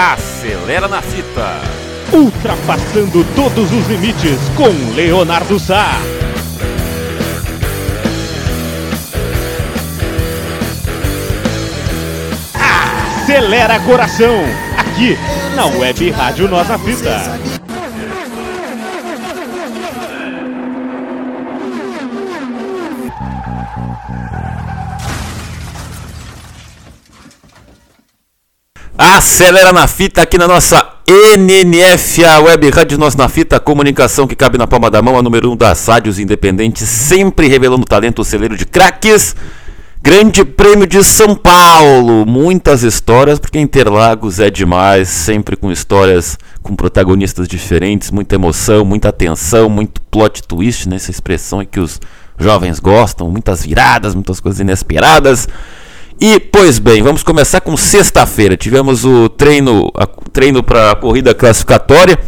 Acelera na fita. Ultrapassando todos os limites com Leonardo Sá. Acelera coração. Aqui na Web Rádio Nós na Fita. Acelera na fita aqui na nossa NNF, a Web Rádio Nós na Fita, comunicação que cabe na palma da mão, a número 1 um das rádios independentes, sempre revelando talento celeiro de craques. Grande Prêmio de São Paulo, muitas histórias, porque Interlagos é demais, sempre com histórias com protagonistas diferentes, muita emoção, muita atenção, muito plot twist, nessa né? expressão que os jovens gostam, muitas viradas, muitas coisas inesperadas. E, pois bem, vamos começar com sexta-feira. Tivemos o treino, treino para a corrida classificatória.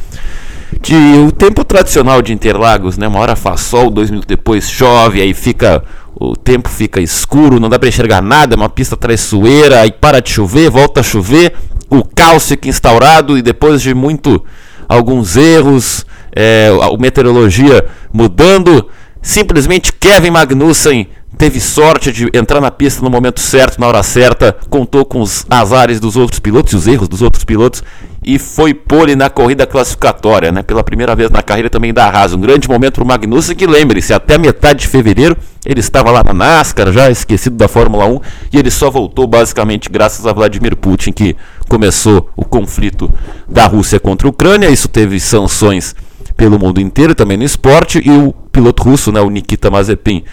De, o tempo tradicional de Interlagos, né? Uma hora faz sol, dois minutos depois chove, aí fica o tempo fica escuro, não dá para enxergar nada, é uma pista traiçoeira, aí para de chover, volta a chover, o caos fica instaurado e depois de muito alguns erros, é, a meteorologia mudando, simplesmente Kevin Magnussen teve sorte de entrar na pista no momento certo, na hora certa, contou com os azares dos outros pilotos, os erros dos outros pilotos e foi pole na corrida classificatória, né? Pela primeira vez na carreira também da Haas. Um grande momento para o Magnussen, que lembre-se, até metade de fevereiro ele estava lá na NASCAR, já esquecido da Fórmula 1, e ele só voltou basicamente graças a Vladimir Putin, que começou o conflito da Rússia contra a Ucrânia. Isso teve sanções pelo mundo inteiro, também no esporte, e o piloto russo, né, o Nikita Mazepin,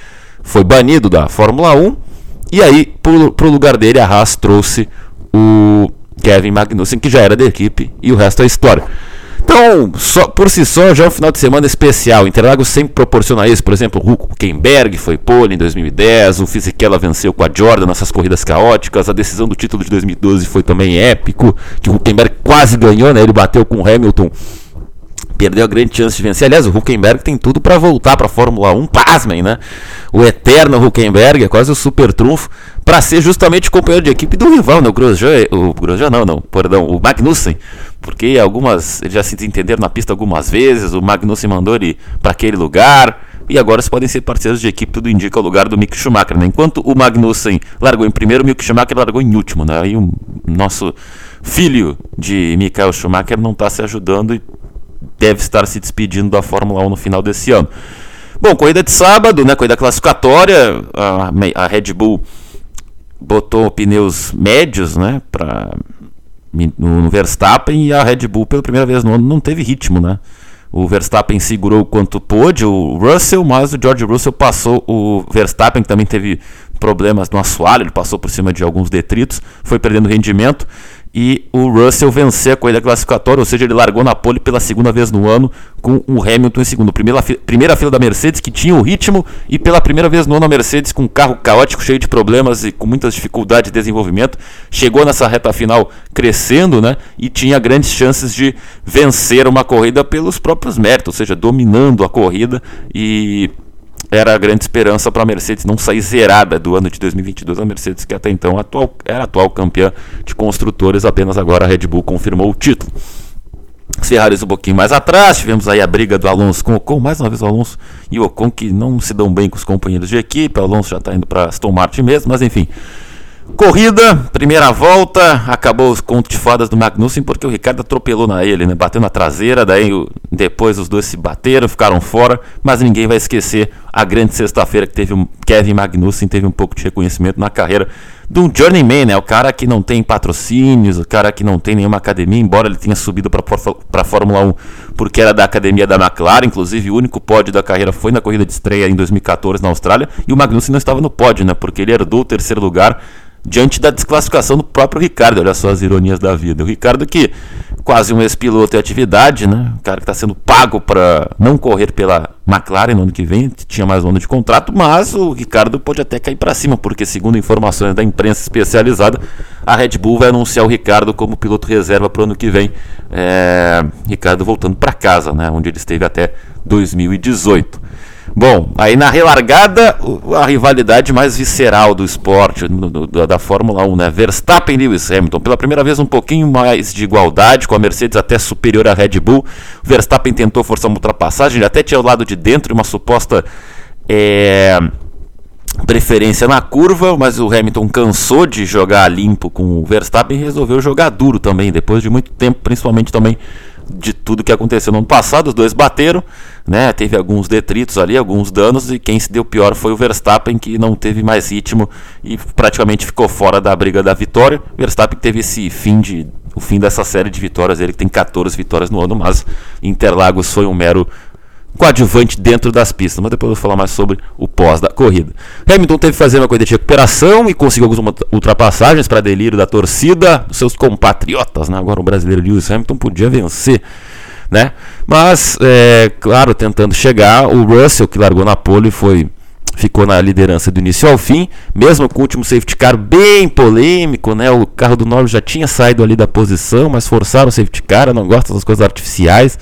foi banido da Fórmula 1. E aí, para o lugar dele, a Haas trouxe o Kevin Magnussen, que já era da equipe, e o resto é história. Então, só, por si só, já é um final de semana especial. Interlagos sempre proporciona isso. Por exemplo, o Huckenberg foi pole em 2010, o Fisichella venceu com a Jordan nessas corridas caóticas, a decisão do título de 2012 foi também épico, que o Huckenberg quase ganhou, né? Ele bateu com o Hamilton perdeu a grande chance de vencer. Aliás, o Huckenberg tem tudo para voltar para a Fórmula 1, pasmem, né? O eterno Huckenberg é quase o super trunfo para ser justamente o companheiro de equipe do rival, né? O Grosjean, o Grosjean não, não, perdão, o Magnussen, porque algumas, eles já se entenderam na pista algumas vezes, o Magnussen mandou ele para aquele lugar, e agora eles podem ser parceiros de equipe, tudo indica o lugar do Mick Schumacher, né? Enquanto o Magnussen largou em primeiro, o Mick Schumacher largou em último, né? Aí o nosso filho de Michael Schumacher não está se ajudando e deve estar se despedindo da Fórmula 1 no final desse ano. Bom, corrida de sábado, né? Corrida classificatória. A, a Red Bull botou pneus médios, né? Para no, no, Verstappen e a Red Bull pela primeira vez no ano não teve ritmo, né? O Verstappen segurou quanto pôde, o Russell, mas o George Russell passou o Verstappen, que também teve problemas no assoalho, ele passou por cima de alguns detritos, foi perdendo rendimento e o Russell vencer a corrida classificatória, ou seja, ele largou na pole pela segunda vez no ano com o Hamilton em segundo. Primeira, primeira fila da Mercedes que tinha o ritmo e pela primeira vez no ano a Mercedes com um carro caótico, cheio de problemas e com muitas dificuldades de desenvolvimento, chegou nessa reta final crescendo, né? E tinha grandes chances de vencer uma corrida pelos próprios méritos, ou seja, dominando a corrida e era a grande esperança para a Mercedes não sair zerada do ano de 2022. A Mercedes, que até então atual, era atual campeã de construtores, apenas agora a Red Bull confirmou o título. Ferraris um pouquinho mais atrás, tivemos aí a briga do Alonso com o Ocon, mais uma vez o Alonso e o Ocon que não se dão bem com os companheiros de equipe, o Alonso já está indo para Aston Martin mesmo, mas enfim, Corrida, primeira volta, acabou os contos de fadas do Magnussen porque o Ricardo atropelou na ele, né? Bateu na traseira, daí depois os dois se bateram, ficaram fora, mas ninguém vai esquecer a grande sexta-feira que teve o Kevin Magnussen, teve um pouco de reconhecimento na carreira de um journeyman, né? O cara que não tem patrocínios, o cara que não tem nenhuma academia, embora ele tenha subido para a Fórmula 1 porque era da academia da McLaren, inclusive o único pódio da carreira foi na corrida de estreia em 2014 na Austrália, e o Magnussen não estava no pódio, né? Porque ele herdou o terceiro lugar diante da desclassificação do próprio Ricardo. Olha só as ironias da vida. O Ricardo que quase um ex-piloto em atividade, né? O cara que está sendo pago para não correr pela McLaren no ano que vem, tinha mais um ano de contrato, mas o Ricardo pode até cair para cima, porque segundo informações da, imprensa especializada, a Red Bull vai anunciar o Ricardo como piloto reserva para o ano que vem. É, Ricardo voltando para casa, né, onde ele esteve até 2018. Bom, aí na relargada, a rivalidade mais visceral do esporte, do, do, da Fórmula 1, né? Verstappen e Lewis Hamilton. Pela primeira vez, um pouquinho mais de igualdade, com a Mercedes até superior à Red Bull. Verstappen tentou forçar uma ultrapassagem, até tinha o lado de dentro uma suposta. É preferência na curva, mas o Hamilton cansou de jogar limpo com o Verstappen e resolveu jogar duro também, depois de muito tempo, principalmente também de tudo que aconteceu no ano passado. Os dois bateram, né? Teve alguns detritos ali, alguns danos, e quem se deu pior foi o Verstappen, que não teve mais ritmo e praticamente ficou fora da briga da vitória. O Verstappen teve esse fim de. O fim dessa série de vitórias, ele tem 14 vitórias no ano, mas Interlagos foi um mero coadjuvante dentro das pistas, mas depois eu vou falar mais sobre o pós da corrida. Hamilton teve que fazer uma corrida de recuperação e conseguiu algumas ultrapassagens para delírio da torcida, seus compatriotas, né? Agora o brasileiro Lewis Hamilton podia vencer, né? Mas, é, claro, tentando chegar, o Russell que largou na pole foi ficou na liderança do início ao fim, mesmo com o último safety car bem polêmico, né? O carro do Norris já tinha saído ali da posição, mas forçaram o safety car, eu não gosto das coisas artificiais,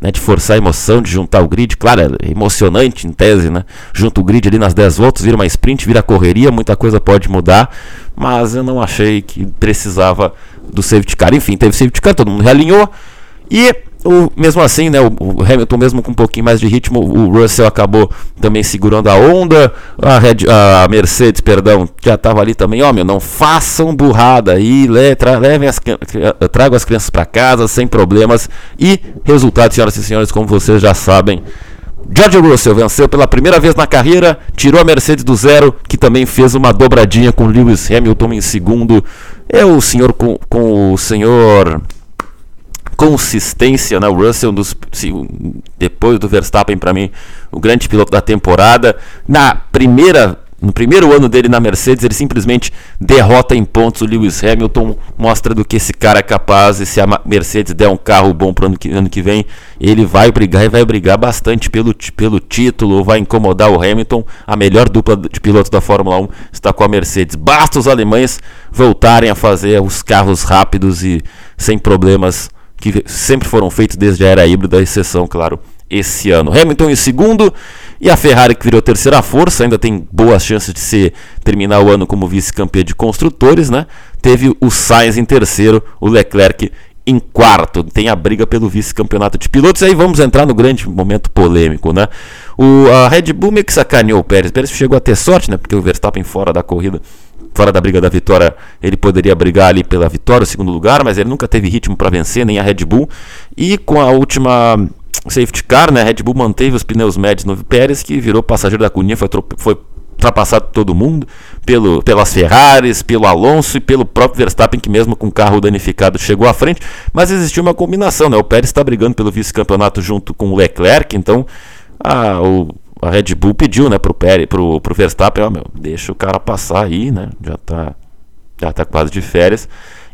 né? De forçar a emoção, de juntar o grid, claro, é emocionante em tese, né? Junta o grid ali nas 10 voltas, vira uma sprint, vira correria, muita coisa pode mudar, mas eu não achei que precisava do safety car. Enfim, teve safety car, todo mundo realinhou e o, mesmo assim, né, o, Hamilton, mesmo com um pouquinho mais de ritmo, o Russell acabou também segurando a onda. A, Red, a Mercedes, perdão, já estava ali também. Ó, meu, não façam burrada aí, le, tra, levem as, tragam as crianças para casa sem problemas. E resultado, senhoras e senhores, como vocês já sabem, George Russell venceu pela primeira vez na carreira, tirou a Mercedes do zero, que também fez uma dobradinha com Lewis Hamilton em segundo. É o senhor com, com o senhor consistência, né? O Russell, dos, depois do Verstappen, para mim, o grande piloto da temporada. Na primeira no primeiro ano dele na Mercedes, ele simplesmente derrota em pontos o Lewis Hamilton, mostra do que esse cara é capaz. E se a Mercedes der um carro bom para o ano, ano que vem, ele vai brigar e vai brigar bastante pelo, pelo título, vai incomodar o Hamilton. A melhor dupla de pilotos da Fórmula 1 está com a Mercedes. Basta os alemães voltarem a fazer os carros rápidos e sem problemas que sempre foram feitos desde a era híbrida, exceção, claro, esse ano. Hamilton em segundo e a Ferrari que virou terceira força, ainda tem boas chances de ser terminar o ano como vice-campeã de construtores, né? Teve o Sainz em terceiro, o Leclerc em quarto. Tem a briga pelo vice-campeonato de pilotos. E aí vamos entrar no grande momento polêmico, né? O, a Red Bull meio que sacaneou o Pérez. O Pérez chegou a ter sorte, né? Porque o Verstappen fora da corrida fora da briga da vitória, ele poderia brigar ali pela vitória, o segundo lugar, mas ele nunca teve ritmo para vencer, nem a Red Bull. E com a última safety car, né, a Red Bull manteve os pneus médios no Pérez, que virou passageiro da cunha, foi, foi ultrapassado todo mundo, pelo, pelas Ferraris, pelo Alonso e pelo próprio Verstappen, que mesmo com o carro danificado chegou à frente, mas existiu uma combinação, né? O Pérez está brigando pelo vice-campeonato junto com o Leclerc, então a, o a Red Bull pediu, né, pro, Pérez, pro, pro Verstappen, ó, meu, deixa o cara passar aí, né, já tá, já tá quase de férias.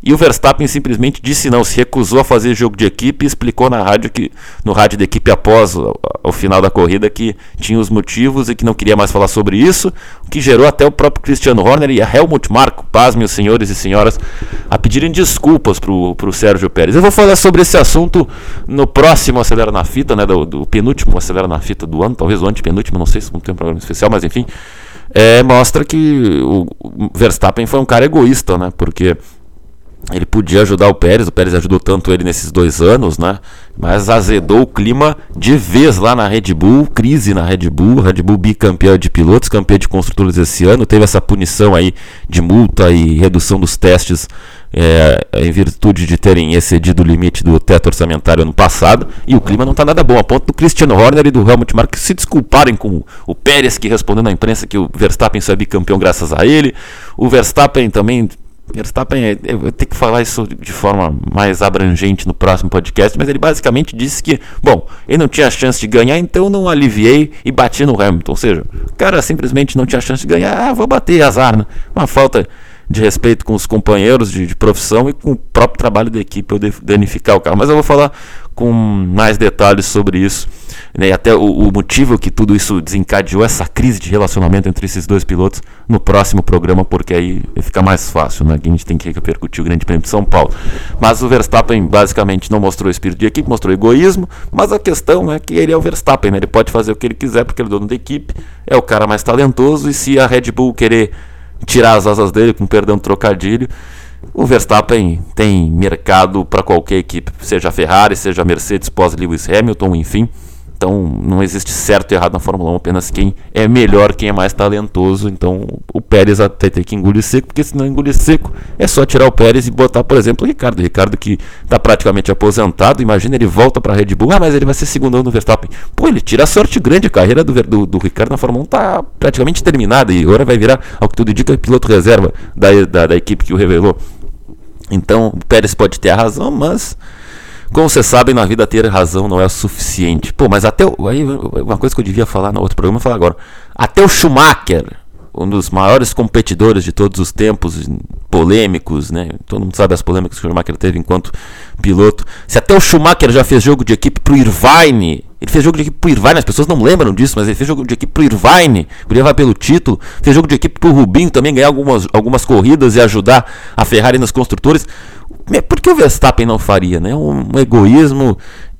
E o Verstappen simplesmente disse não, se recusou a fazer jogo de equipe e explicou na rádio que no rádio da equipe após o, o, final da corrida que tinha os motivos e que não queria mais falar sobre isso, o que gerou até o próprio Cristiano Horner e a Helmut Marko, paz meus senhores e senhoras, a pedirem desculpas pro, pro Sérgio Pérez. Eu vou falar sobre esse assunto no próximo Acelera na Fita, né, do, do penúltimo Acelera na Fita do ano, talvez o antepenúltimo, não sei se não tem um programa especial, mas enfim, é, mostra que o Verstappen foi um cara egoísta, né, porque ele podia ajudar o Pérez, o Pérez ajudou tanto ele nesses dois anos, né? Mas azedou o clima de vez lá na Red Bull, crise na Red Bull, Red Bull bicampeã de pilotos, campeã de construtores esse ano, teve essa punição aí de multa e redução dos testes é, em virtude de terem excedido o limite do teto orçamentário ano passado, e o clima não está nada bom, a ponto do Cristiano Horner e do Helmut Marko se desculparem com o Pérez, que respondeu na imprensa que o Verstappen só é bicampeão graças a ele, o Verstappen também Verstappen, é, eu vou ter que falar isso de forma mais abrangente no próximo podcast, mas ele basicamente disse que, bom, ele não tinha chance de ganhar, então não aliviei e bati no Hamilton. Ou seja, o cara simplesmente não tinha chance de ganhar, ah, vou bater, azar, né? Uma falta de respeito com os companheiros de, de profissão e com o próprio trabalho da equipe eu danificar o carro. Mas eu vou falar com mais detalhes sobre isso. Né, e até o, o, motivo que tudo isso desencadeou essa crise de relacionamento entre esses dois pilotos no próximo programa, porque aí fica mais fácil, né? Que a gente tem que repercutir o Grande Prêmio de São Paulo. Mas o Verstappen basicamente não mostrou espírito de equipe, mostrou egoísmo, mas a questão é que ele é o Verstappen, né? Ele pode fazer o que ele quiser porque ele é dono da equipe, é o cara mais talentoso, e se a Red Bull querer tirar as asas dele, com perdão trocadilho, o Verstappen tem mercado para qualquer equipe, seja Ferrari, seja Mercedes, pós-Lewis Hamilton, enfim. Então não existe certo e errado na Fórmula 1, apenas quem é melhor, quem é mais talentoso. Então o Pérez até tem que engolir seco, porque se não engolir seco é só tirar o Pérez e botar, por exemplo, o Ricardo. O Ricardo que está praticamente aposentado, imagina ele volta para a Red Bull, ah, mas ele vai ser segundão no Verstappen. Pô, ele tira a sorte grande, a carreira do, do, do Ricardo na Fórmula 1 está praticamente terminada e agora vai virar, ao que tudo indica, piloto reserva da, da, da equipe que o revelou. Então o Pérez pode ter a razão, mas como vocês sabem, na vida ter razão não é o suficiente. Pô, mas até. O, aí, uma coisa que eu devia falar no outro programa, falar agora. Até o Schumacher, um dos maiores competidores de todos os tempos, polêmicos, né? Todo mundo sabe as polêmicas que o Schumacher teve enquanto piloto. Se até o Schumacher já fez jogo de equipe pro Irvine, ele fez jogo de equipe pro Irvine, as pessoas não lembram disso, mas ele fez jogo de equipe pro Irvine, podia levar pelo título, fez jogo de equipe pro Rubinho também, ganhar algumas, algumas corridas e ajudar a Ferrari nos construtores. Por que o Verstappen não faria, né? Um egoísmo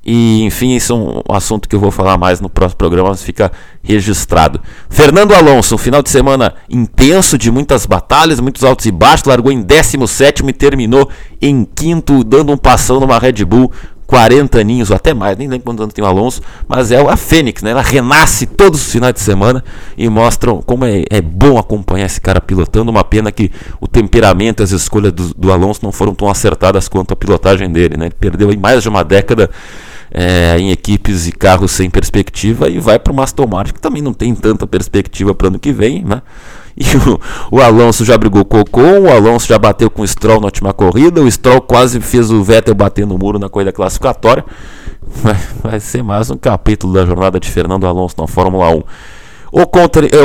e, enfim, isso é um assunto que eu vou falar mais no próximo programa, mas fica registrado. Fernando Alonso, um final de semana intenso, de muitas batalhas, muitos altos e baixos, largou em 17 e terminou em quinto, dando um passão numa Red Bull 40 aninhos ou até mais, nem lembro quantos anos tem o Alonso, mas é a Fênix, né? Ela renasce todos os finais de semana e mostram como é, é bom acompanhar esse cara pilotando. Uma pena que o temperamento e as escolhas do, do, Alonso não foram tão acertadas quanto a pilotagem dele, né? Ele perdeu em mais de uma década é, em equipes e carros sem perspectiva e vai para o Aston Martin, que também não tem tanta perspectiva para ano que vem, né? E o, o, Alonso já brigou com o Ocon, o Alonso já bateu com o Stroll na última corrida, o Stroll quase fez o Vettel bater no muro na corrida classificatória. Vai, vai ser mais um capítulo da jornada de Fernando Alonso na Fórmula 1. O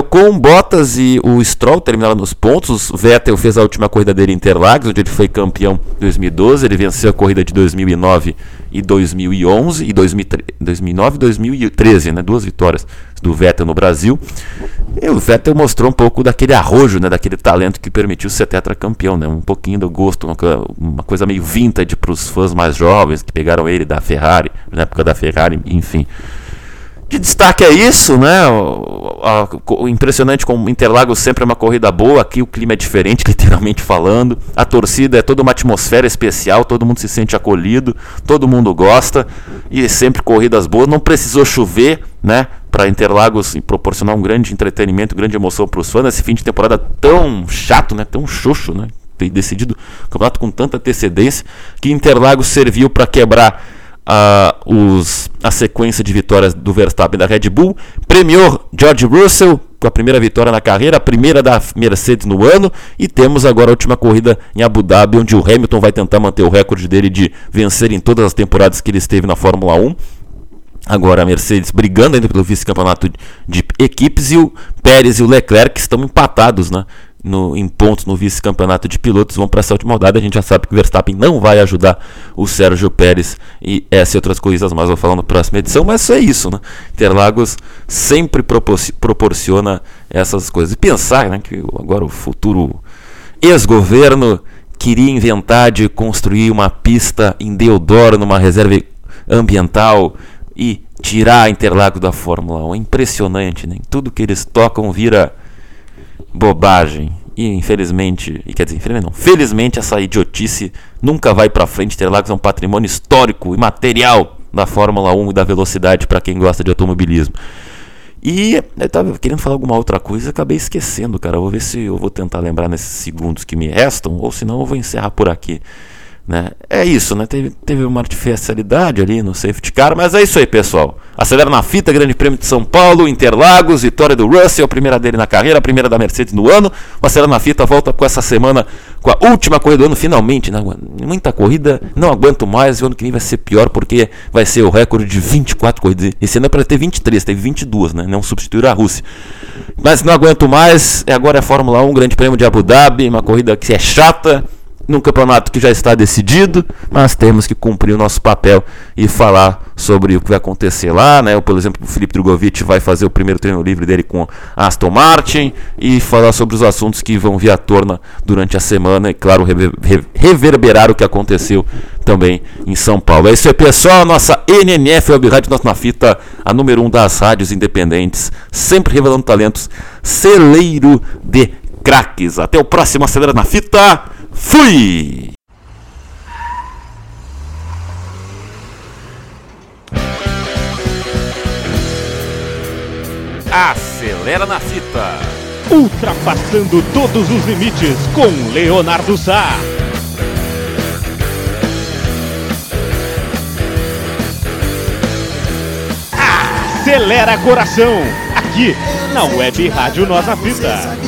com Bottas e o Stroll terminaram nos pontos. O Vettel fez a última corrida dele em Interlagos, onde ele foi campeão em 2012. Ele venceu a corrida de 2009 e 2011 e 2009 e 2013, né? Duas vitórias do Vettel no Brasil. E o Vettel mostrou um pouco daquele arrojo, né? Daquele talento que permitiu ser tetracampeão, né? Um pouquinho do gosto, uma coisa meio vintage para os fãs mais jovens que pegaram ele da Ferrari, na época da Ferrari, enfim. De destaque é isso, né? O, impressionante como Interlagos sempre é uma corrida boa. Aqui o clima é diferente, literalmente falando. A torcida é toda uma atmosfera especial, todo mundo se sente acolhido, todo mundo gosta e sempre corridas boas. Não precisou chover, né? Para Interlagos proporcionar um grande entretenimento, grande emoção para os fãs. Esse fim de temporada tão chato, né? Tão xoxo, né? Decidido o campeonato com tanta antecedência que Interlagos serviu para quebrar uh, os, a sequência de vitórias do Verstappen da Red Bull, premiou George Russell com a primeira vitória na carreira, a primeira da Mercedes no ano, e temos agora a última corrida em Abu Dhabi, onde o Hamilton vai tentar manter o recorde dele de vencer em todas as temporadas que ele esteve na Fórmula 1. Agora a Mercedes brigando ainda pelo vice-campeonato de equipes e o Pérez e o Leclerc estão empatados, né? No, em pontos no vice-campeonato de pilotos vão para essa última rodada. A gente já sabe que o Verstappen não vai ajudar o Sérgio Pérez e essas outras coisas mais vou falar na próxima edição. Mas é isso, né? Interlagos sempre proporciona essas coisas. E pensar né, que agora o futuro ex-governo queria inventar de construir uma pista em Deodoro, numa reserva ambiental e tirar Interlagos da Fórmula 1. É impressionante, né? Tudo que eles tocam vira bobagem. E infelizmente, e quer dizer, infelizmente não, felizmente essa idiotice nunca vai para frente. Interlagos é um patrimônio histórico e material da Fórmula 1 e da velocidade para quem gosta de automobilismo. E eu tava querendo falar alguma outra coisa, acabei esquecendo, cara. vou ver se eu vou tentar lembrar nesses segundos que me restam, ou senão eu vou encerrar por aqui. Né? É isso, né? Teve, teve uma artificialidade ali no safety car, mas é isso aí, pessoal. Acelera na fita, Grande Prêmio de São Paulo, Interlagos, vitória do Russell, a primeira dele na carreira, a primeira da Mercedes no ano. Acelera na fita volta com essa semana, com a última corrida do ano, finalmente, né? Muita corrida, não aguento mais, o ano que vem vai ser pior, porque vai ser o recorde de 24 corridas. Esse ano é para ter 23, teve 22, né? Não substituir a Rússia. Mas não aguento mais. Agora é Fórmula 1, Grande Prêmio de Abu Dhabi, uma corrida que é chata, num campeonato que já está decidido, mas temos que cumprir o nosso papel e falar sobre o que vai acontecer lá, né? Por exemplo, o Felipe Drogovic vai fazer o primeiro treino livre dele com Aston Martin e falar sobre os assuntos que vão vir à tona durante a semana e, claro, reverberar o que aconteceu também em São Paulo. É isso aí, pessoal. Nossa NNF Web Rádio Nossa na Fita, a número 1 um das rádios independentes, sempre revelando talentos, celeiro de craques. Até o próximo Acelera na Fita. Fui! Acelera na fita. Ultrapassando todos os limites com Leonardo Sá. Acelera coração. Aqui na Web Rádio Nossa Fita.